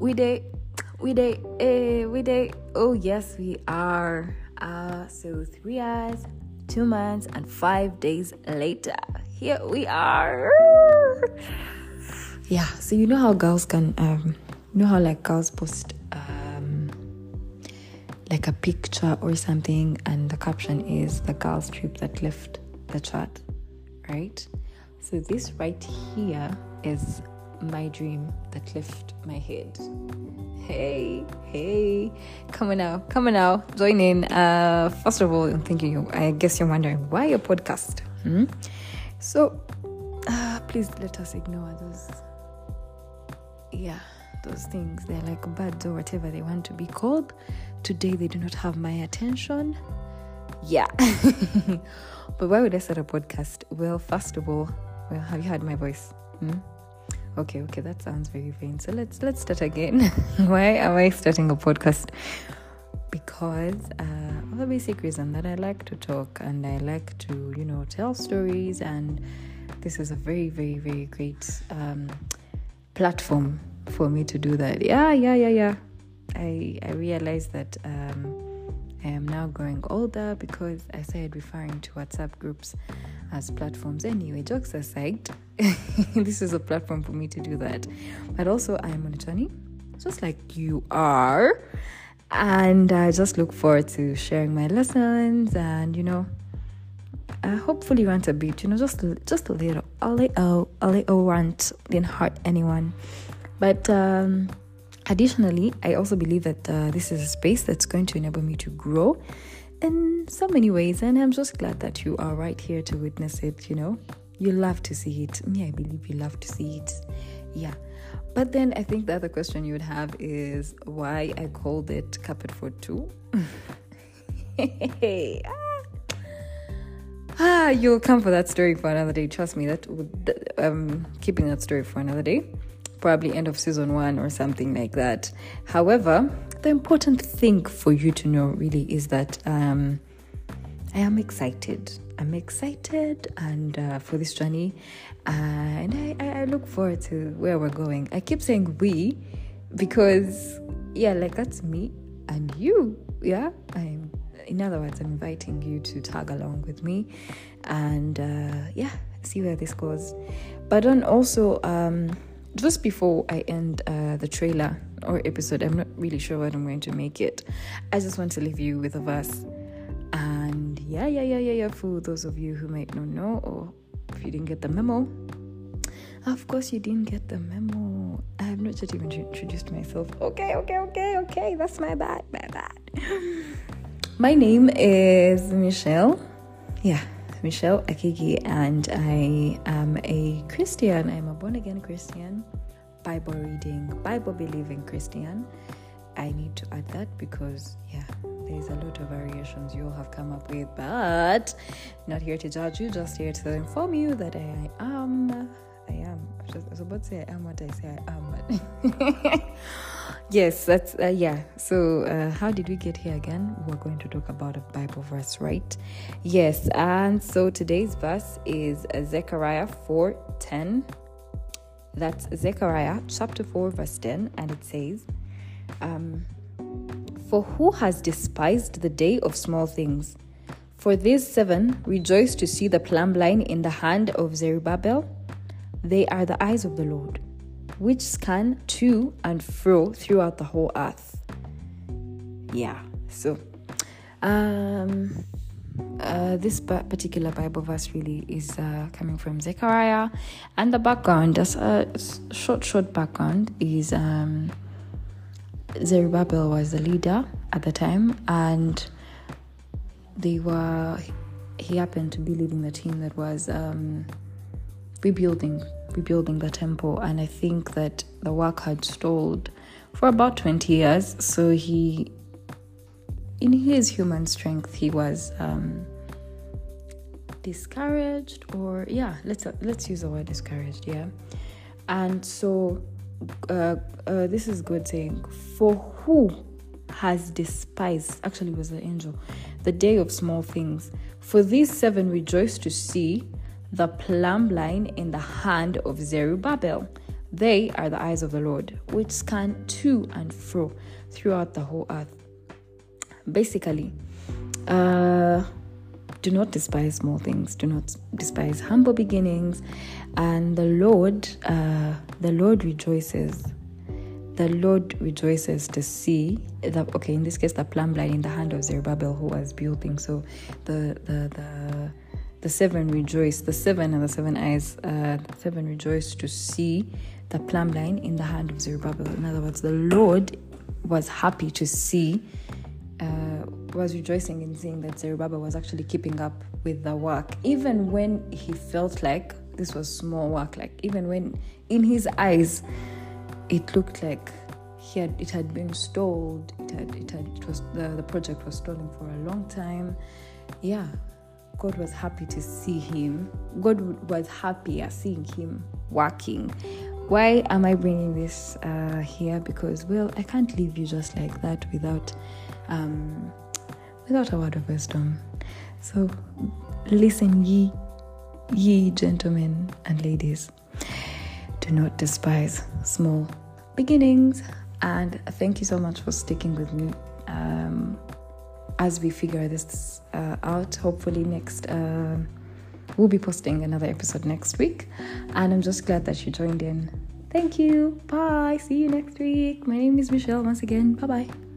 We day, we day, eh, we day. Oh yes, we are. Uh, so three hours, two months, and five days later, here we are. Yeah. So you know how girls can, um, you know how like girls post um, like a picture or something, and the caption is the girl's trip that left the chat right? So this right here is my dream that left my head. Hey, hey, come on now, come on now, join in. Uh, first of all, I'm thinking you. I guess you're wondering why a podcast. Hmm? So, uh, please let us ignore those. Yeah, those things. They're like birds or whatever they want to be called. Today they do not have my attention. Yeah. but why would I start a podcast? Well, first of all, well, have you heard my voice? Hmm? Okay, okay, that sounds very vain. So let's let's start again. Why am I starting a podcast? Because uh, the basic reason that I like to talk and I like to, you know, tell stories, and this is a very, very, very great um, platform for me to do that. Yeah, yeah, yeah, yeah. I I realize that um, I am now growing older because I started referring to WhatsApp groups as platforms. Anyway, jokes aside, this is a platform for me to do that. But also, I am on a journey, just like you are. And I just look forward to sharing my lessons and, you know, uh, hopefully rant a bit, you know, just just a little, a little, a little rant didn't hurt anyone. But um, additionally, I also believe that uh, this is a space that's going to enable me to grow in so many ways, and I'm just glad that you are right here to witness it. You know, you love to see it. Me, I believe you love to see it. Yeah. But then I think the other question you would have is why I called it Carpet for Two. ah. ah, you'll come for that story for another day. Trust me, that would um keeping that story for another day. Probably end of season one or something like that. However, the important thing for you to know really is that um, I am excited. I'm excited and uh, for this journey, uh, and I, I look forward to where we're going. I keep saying we because yeah, like that's me and you. Yeah, I'm. In other words, I'm inviting you to tag along with me, and uh, yeah, see where this goes. But then also, um, just before I end uh, the trailer or episode. I'm not really sure what I'm going to make it. I just want to leave you with a verse. And yeah, yeah, yeah, yeah, yeah. For those of you who might not know, or if you didn't get the memo, of course you didn't get the memo. I have not yet even introduced myself. Okay, okay, okay, okay. That's my bad, my bad. My name is Michelle. Yeah, Michelle Akigi, and I am a Christian. I'm a born again Christian. Bible reading, Bible believing Christian. I need to add that because, yeah, there's a lot of variations you all have come up with, but not here to judge you, just here to inform you that I am. I am. I was about to say I am what I say I am. yes, that's, uh, yeah. So, uh, how did we get here again? We're going to talk about a Bible verse, right? Yes, and so today's verse is Zechariah 4 10 that's Zechariah chapter 4, verse 10, and it says, um, For who has despised the day of small things? For these seven rejoice to see the plumb line in the hand of Zerubbabel. They are the eyes of the Lord, which scan to and fro throughout the whole earth. Yeah, so um uh, this particular Bible verse really is uh, coming from Zechariah, and the background, just a short, short background, is um, Zerubbabel was the leader at the time, and they were he happened to be leading the team that was um, rebuilding rebuilding the temple, and I think that the work had stalled for about twenty years, so he in his human strength he was um, discouraged or yeah let's uh, let's use the word discouraged yeah. And so uh, uh, this is good saying for who has despised actually was the angel the day of small things? For these seven rejoice to see the plumb line in the hand of Zerubbabel They are the eyes of the Lord, which scan to and fro throughout the whole earth. Basically, uh, do not despise small things. Do not despise humble beginnings, and the Lord, uh, the Lord rejoices. The Lord rejoices to see that. Okay, in this case, the plumb line in the hand of Zerubbabel, who was building. So, the the the the seven rejoice. The seven and the seven eyes. Uh, seven rejoice to see the plumb line in the hand of Zerubbabel. In other words, the Lord was happy to see uh, was rejoicing in seeing that Zerubbabel was actually keeping up with the work, even when he felt like this was small work. Like even when in his eyes, it looked like he had it had been stalled. It had it had it was the the project was stalling for a long time. Yeah, God was happy to see him. God was happy at seeing him working. Why am I bringing this uh, here? Because well, I can't leave you just like that without um, without a word of wisdom. So listen, ye, ye gentlemen and ladies, do not despise small beginnings. And thank you so much for sticking with me um, as we figure this uh, out. Hopefully, next. Uh, we'll be posting another episode next week. And I'm just glad that you joined in. Thank you. Bye. See you next week. My name is Michelle once again. Bye bye.